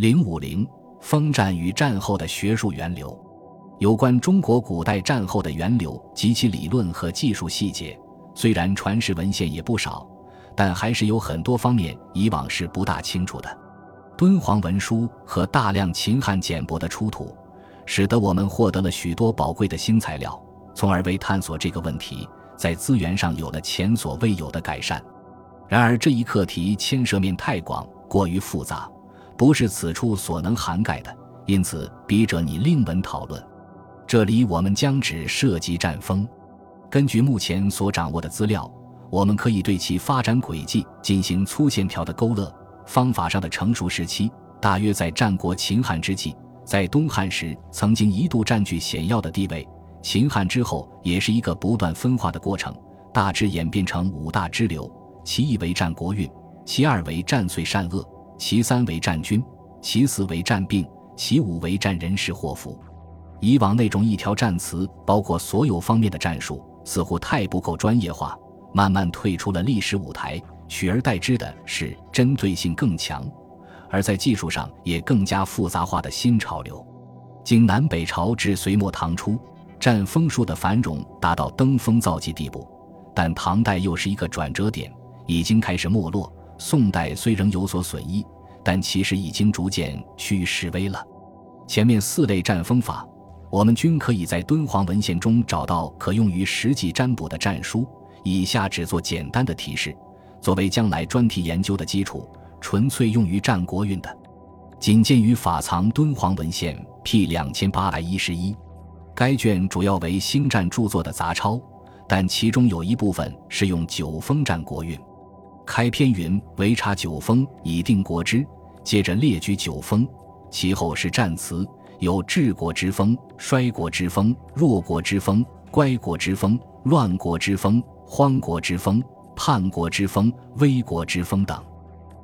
零五零，风战与战后的学术源流，有关中国古代战后的源流及其理论和技术细节，虽然传世文献也不少，但还是有很多方面以往是不大清楚的。敦煌文书和大量秦汉简帛的出土，使得我们获得了许多宝贵的新材料，从而为探索这个问题，在资源上有了前所未有的改善。然而，这一课题牵涉面太广，过于复杂。不是此处所能涵盖的，因此笔者拟另文讨论。这里我们将只涉及战风。根据目前所掌握的资料，我们可以对其发展轨迹进行粗线条的勾勒。方法上的成熟时期大约在战国秦汉之际，在东汉时曾经一度占据显要的地位。秦汉之后也是一个不断分化的过程，大致演变成五大支流：其一为战国运，其二为战岁善恶。其三为战军，其四为战病，其五为战人事祸福。以往那种一条战词包括所有方面的战术，似乎太不够专业化，慢慢退出了历史舞台，取而代之的是针对性更强，而在技术上也更加复杂化的新潮流。经南北朝至隋末唐初，战风术的繁荣达到登峰造极地步，但唐代又是一个转折点，已经开始没落。宋代虽仍有所损益，但其实已经逐渐趋于式微了。前面四类战风法，我们均可以在敦煌文献中找到可用于实际占卜的战书。以下只做简单的提示，作为将来专题研究的基础，纯粹用于战国运的。仅见于法藏敦煌文献 P 两千八百一十一，该卷主要为星战著作的杂抄，但其中有一部分是用九风战国运。开篇云：“唯察九风，以定国之。”接着列举九风，其后是战词，有治国之风、衰国之风、弱国之风、乖国之风、乱国之风、荒国之风、叛国之风、危国之风等。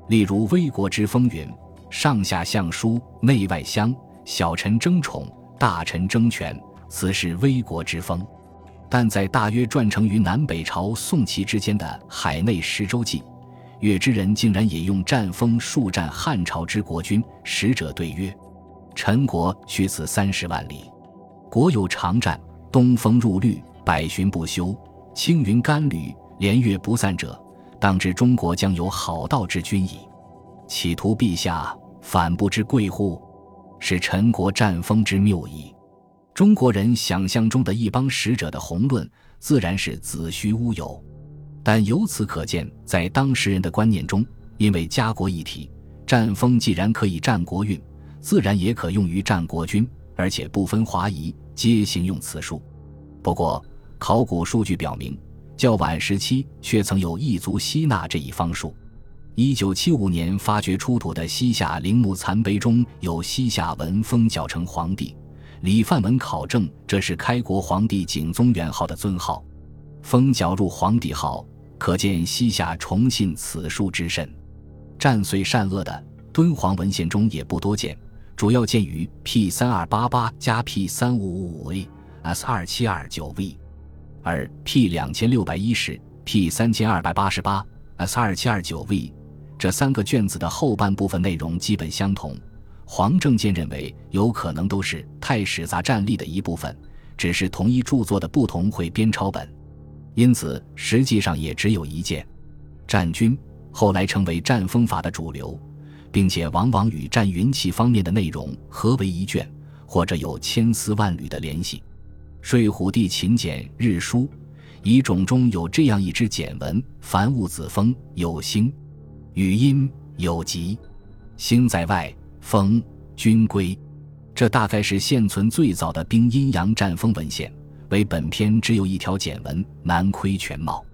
例如危国之风云：“上下相疏，内外相，小臣争宠，大臣争权，此是危国之风。”但在大约传承于南北朝宋齐之间的《海内十州记》。月之人竟然也用战风数战汉朝之国君，使者对曰：“陈国去此三十万里，国有长战，东风入律，百旬不休，青云干履，连月不散者，当知中国将有好道之君矣。企图陛下，反不知贵乎？是陈国战风之谬矣。中国人想象中的一帮使者的宏论，自然是子虚乌有。”但由此可见，在当时人的观念中，因为家国一体，战风既然可以战国运，自然也可用于战国君，而且不分华夷，皆行用此术。不过，考古数据表明，较晚时期却曾有异族吸纳这一方术。一九七五年发掘出土的西夏陵墓残碑中有西夏文封角成皇帝，李范文考证这是开国皇帝景宗元号的尊号，封角入皇帝号。可见西夏崇信此术之甚，战岁善恶的敦煌文献中也不多见，主要见于 P 三二八八加 P 三五五五 A S 二七二九 V，而 P 两千六百一十 P 三千二百八十八 S 二七二九 V 这三个卷子的后半部分内容基本相同。黄正健认为有可能都是太史杂战例的一部分，只是同一著作的不同会编抄本。因此，实际上也只有一件。战军后来成为战风法的主流，并且往往与战云气方面的内容合为一卷，或者有千丝万缕的联系。睡虎地秦简日书遗种中有这样一支简文：“凡物子风有星，语音有吉，星在外，风君归。”这大概是现存最早的兵阴阳战风文献。为本篇只有一条简文，难窥全貌。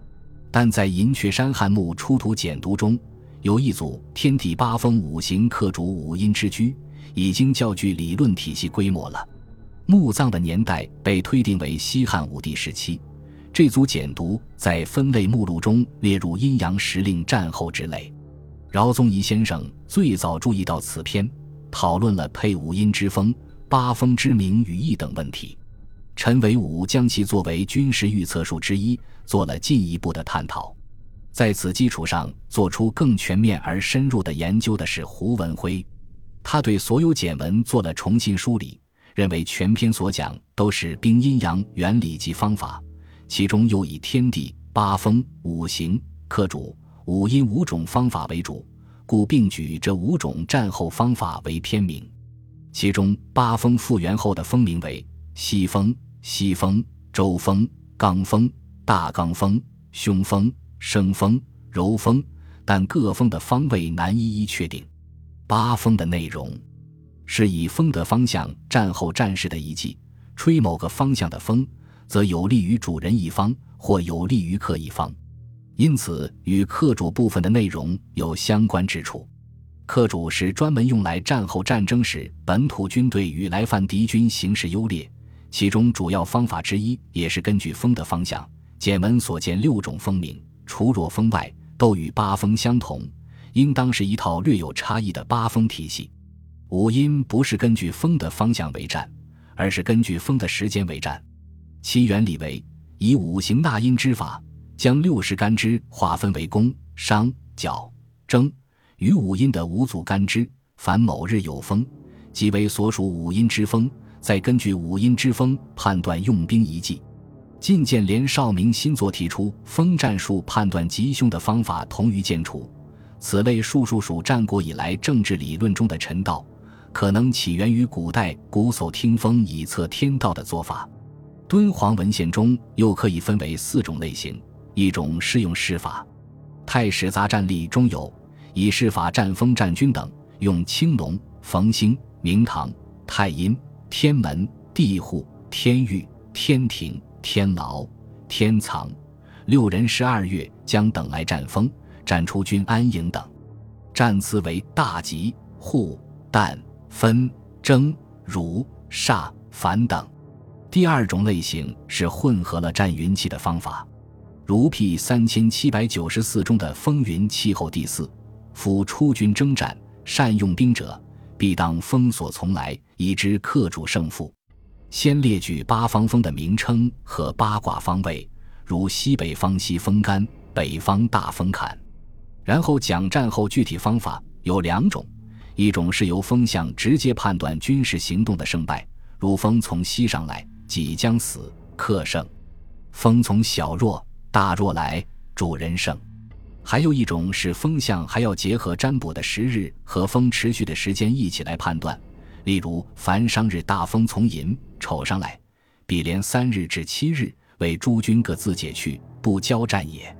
但在银雀山汉墓出土简牍中，有一组天地八风五行刻主五阴之居，已经较具理论体系规模了。墓葬的年代被推定为西汉武帝时期。这组简牍在分类目录中列入阴阳时令战后之类。饶宗颐先生最早注意到此篇，讨论了配五阴之风、八风之名与义等问题。陈维武将其作为军事预测术之一，做了进一步的探讨。在此基础上做出更全面而深入的研究的是胡文辉。他对所有简文做了重新梳理，认为全篇所讲都是兵阴阳原理及方法，其中又以天地八风五行克主五阴五种方法为主，故并举这五种战后方法为篇名。其中八风复原后的风名为西风、西风、周风、罡风、大罡风、凶风、生风、柔风，但各风的方位难一一确定。八风的内容是以风的方向战后战事的遗迹，吹某个方向的风，则有利于主人一方或有利于客一方，因此与客主部分的内容有相关之处。客主是专门用来战后战争时本土军队与来犯敌军形势优劣，其中主要方法之一也是根据风的方向。简文所见六种风名，除若风外，都与八风相同。应当是一套略有差异的八风体系。五阴不是根据风的方向为战，而是根据风的时间为战。其原理为以五行纳音之法，将六十干支划分为宫、商、角、征与五阴的五组干支。凡某日有风，即为所属五阴之风，再根据五阴之风判断用兵一计。晋见连少明新作提出风战术判断吉凶的方法，同于剑除。此类术数属战国以来政治理论中的陈道，可能起源于古代鼓叟听风以测天道的做法。敦煌文献中又可以分为四种类型：一种是用试法，《太史杂战例》中有以试法战风战军等，用青龙、逢星、明堂、太阴、天门、地户、天狱、天庭、天牢、天藏六人十二月将等来战风。战出军安营等，战词为大吉、户、旦、分、征、儒、煞、凡等。第二种类型是混合了战云气的方法，如 P 三千七百九十四中的风云气候第四。夫出军征战，善用兵者，必当封锁从来，以知克主胜负。先列举八方风的名称和八卦方位，如西北方西风干，北方大风坎。然后讲战后具体方法有两种，一种是由风向直接判断军事行动的胜败，如风从西上来，即将死，克胜；风从小弱、大弱来，主人胜。还有一种是风向还要结合占卜的时日和风持续的时间一起来判断，例如凡商日大风从寅丑上来，比连三日至七日，为诸军各自解去，不交战也。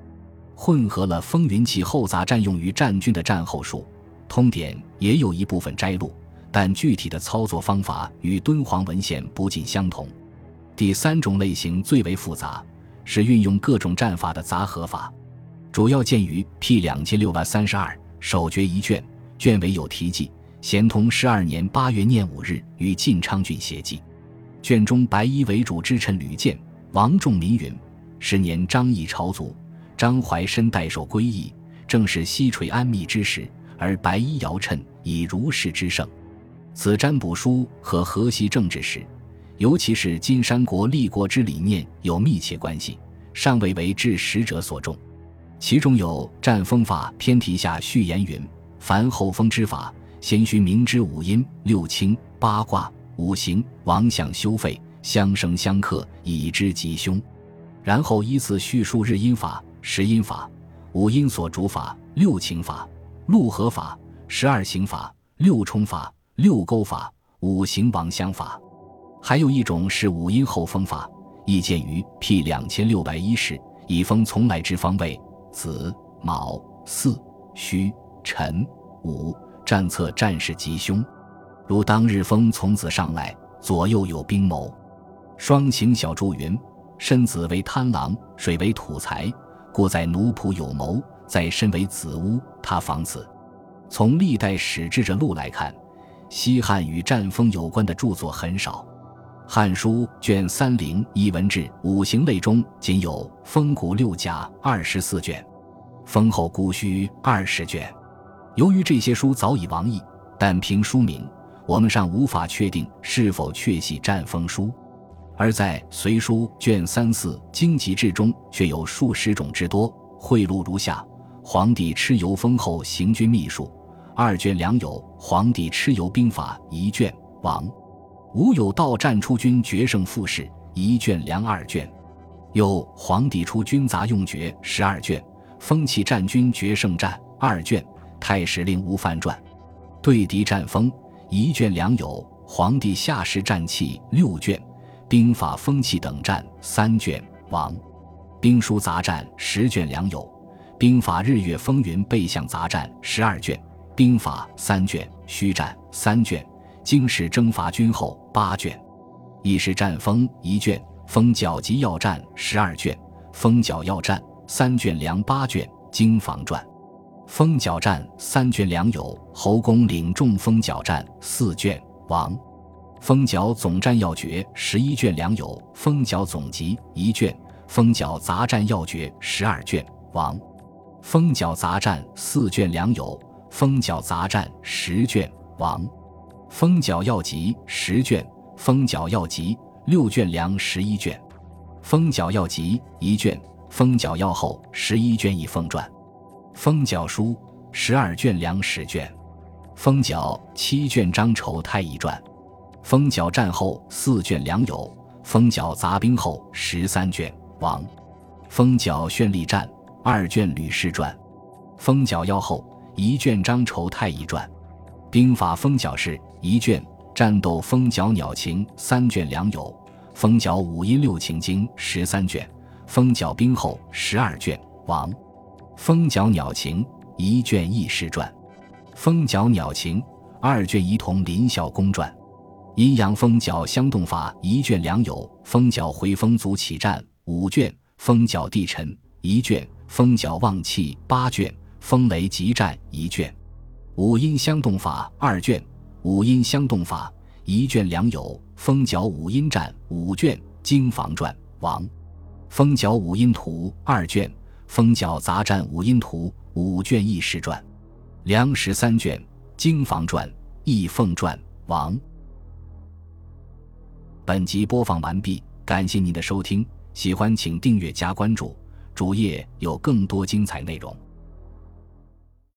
混合了风云气后杂战用于战军的战后术，通典也有一部分摘录，但具体的操作方法与敦煌文献不尽相同。第三种类型最为复杂，是运用各种战法的杂合法，主要见于 P 两千六百三十二手诀一卷，卷尾有题记：咸通十二年八月廿五日于晋昌郡写记。卷中白衣为主之臣吕建、王仲民云：十年张毅朝族。张怀深代受归义，正是西垂安密之时，而白衣摇衬以如是之盛。此占卜书和河西政治史，尤其是金山国立国之理念有密切关系，尚未为治史者所重。其中有《战风法》偏题下序言云：“凡后风之法，先须明知五阴、六清、八卦、五行、王相修废，相生相克，以知吉凶。然后依次叙述日阴法。”十阴法、五阴所主法、六情法、六合法、十二行法、六冲法、六勾法、五行王相法，还有一种是五阴后风法，意见于 P 两千六百一十，以风从来之方位子、卯、巳、戌、辰、午，战策战事吉凶。如当日风从此上来，左右有兵谋。双晴小注云：身子为贪狼，水为土财。故在奴仆有谋，在身为子屋，他防此。从历代史志着录来看，西汉与战风有关的著作很少，《汉书》卷三零一文志五行类中仅有《风谷六甲》二十四卷，《风后谷须》二十卷。由于这些书早已亡佚，但凭书名，我们尚无法确定是否确系战风书。而在《隋书》卷三四《经籍志》中，却有数十种之多。汇录如下：皇帝蚩尤封后行军秘术，二卷两有皇帝蚩尤兵法一卷王，吴有道战出军决胜复士一卷两二卷，有皇帝出军杂用诀十二卷，风气战军决胜战二卷，太史令吴范传，对敌战风一卷良有皇帝下士战气六卷，兵法风气等战三卷王，兵书杂战十卷良有。兵法日月风云背向杂战十二卷，兵法三卷，虚战三卷，经史征伐军后八卷，一时战风一卷，风角及要战十二卷，风角要战三卷粮八卷，经防传，封角战三卷粮有侯公领众封角战四卷王，封角总战要诀十一卷粮有封角总集一卷，封角杂战要诀十二卷王。封角杂战四卷粮有，封角杂战十卷王，封角要集十卷，封角要集六卷粮十一卷，封角要集一卷，封角要后十一卷一封传，封角书十二卷两史卷，封角七卷张丑太乙传，封角战后四卷粮有，封角杂兵后十三卷王，封角绚丽战。二卷吕氏传，封角要后一卷张丑太乙传，兵法封角式一卷，战斗封角鸟情三卷良友，封角五音六情经十三卷，封角兵后十二卷王，风角鸟情一卷义士传，风角鸟情二卷一同林孝公传，阴阳风角相动法一卷良友，风角回风足起战五卷，风角地沉一卷。风角旺气八卷，风雷急战一卷，五阴相动法二卷，五阴相动法一卷良有风角五阴战五卷，经房传王，风角五音图二卷，封角杂战五音图五卷易史传，梁十三卷，经房传易凤传王。本集播放完毕，感谢您的收听，喜欢请订阅加关注。主页有更多精彩内容。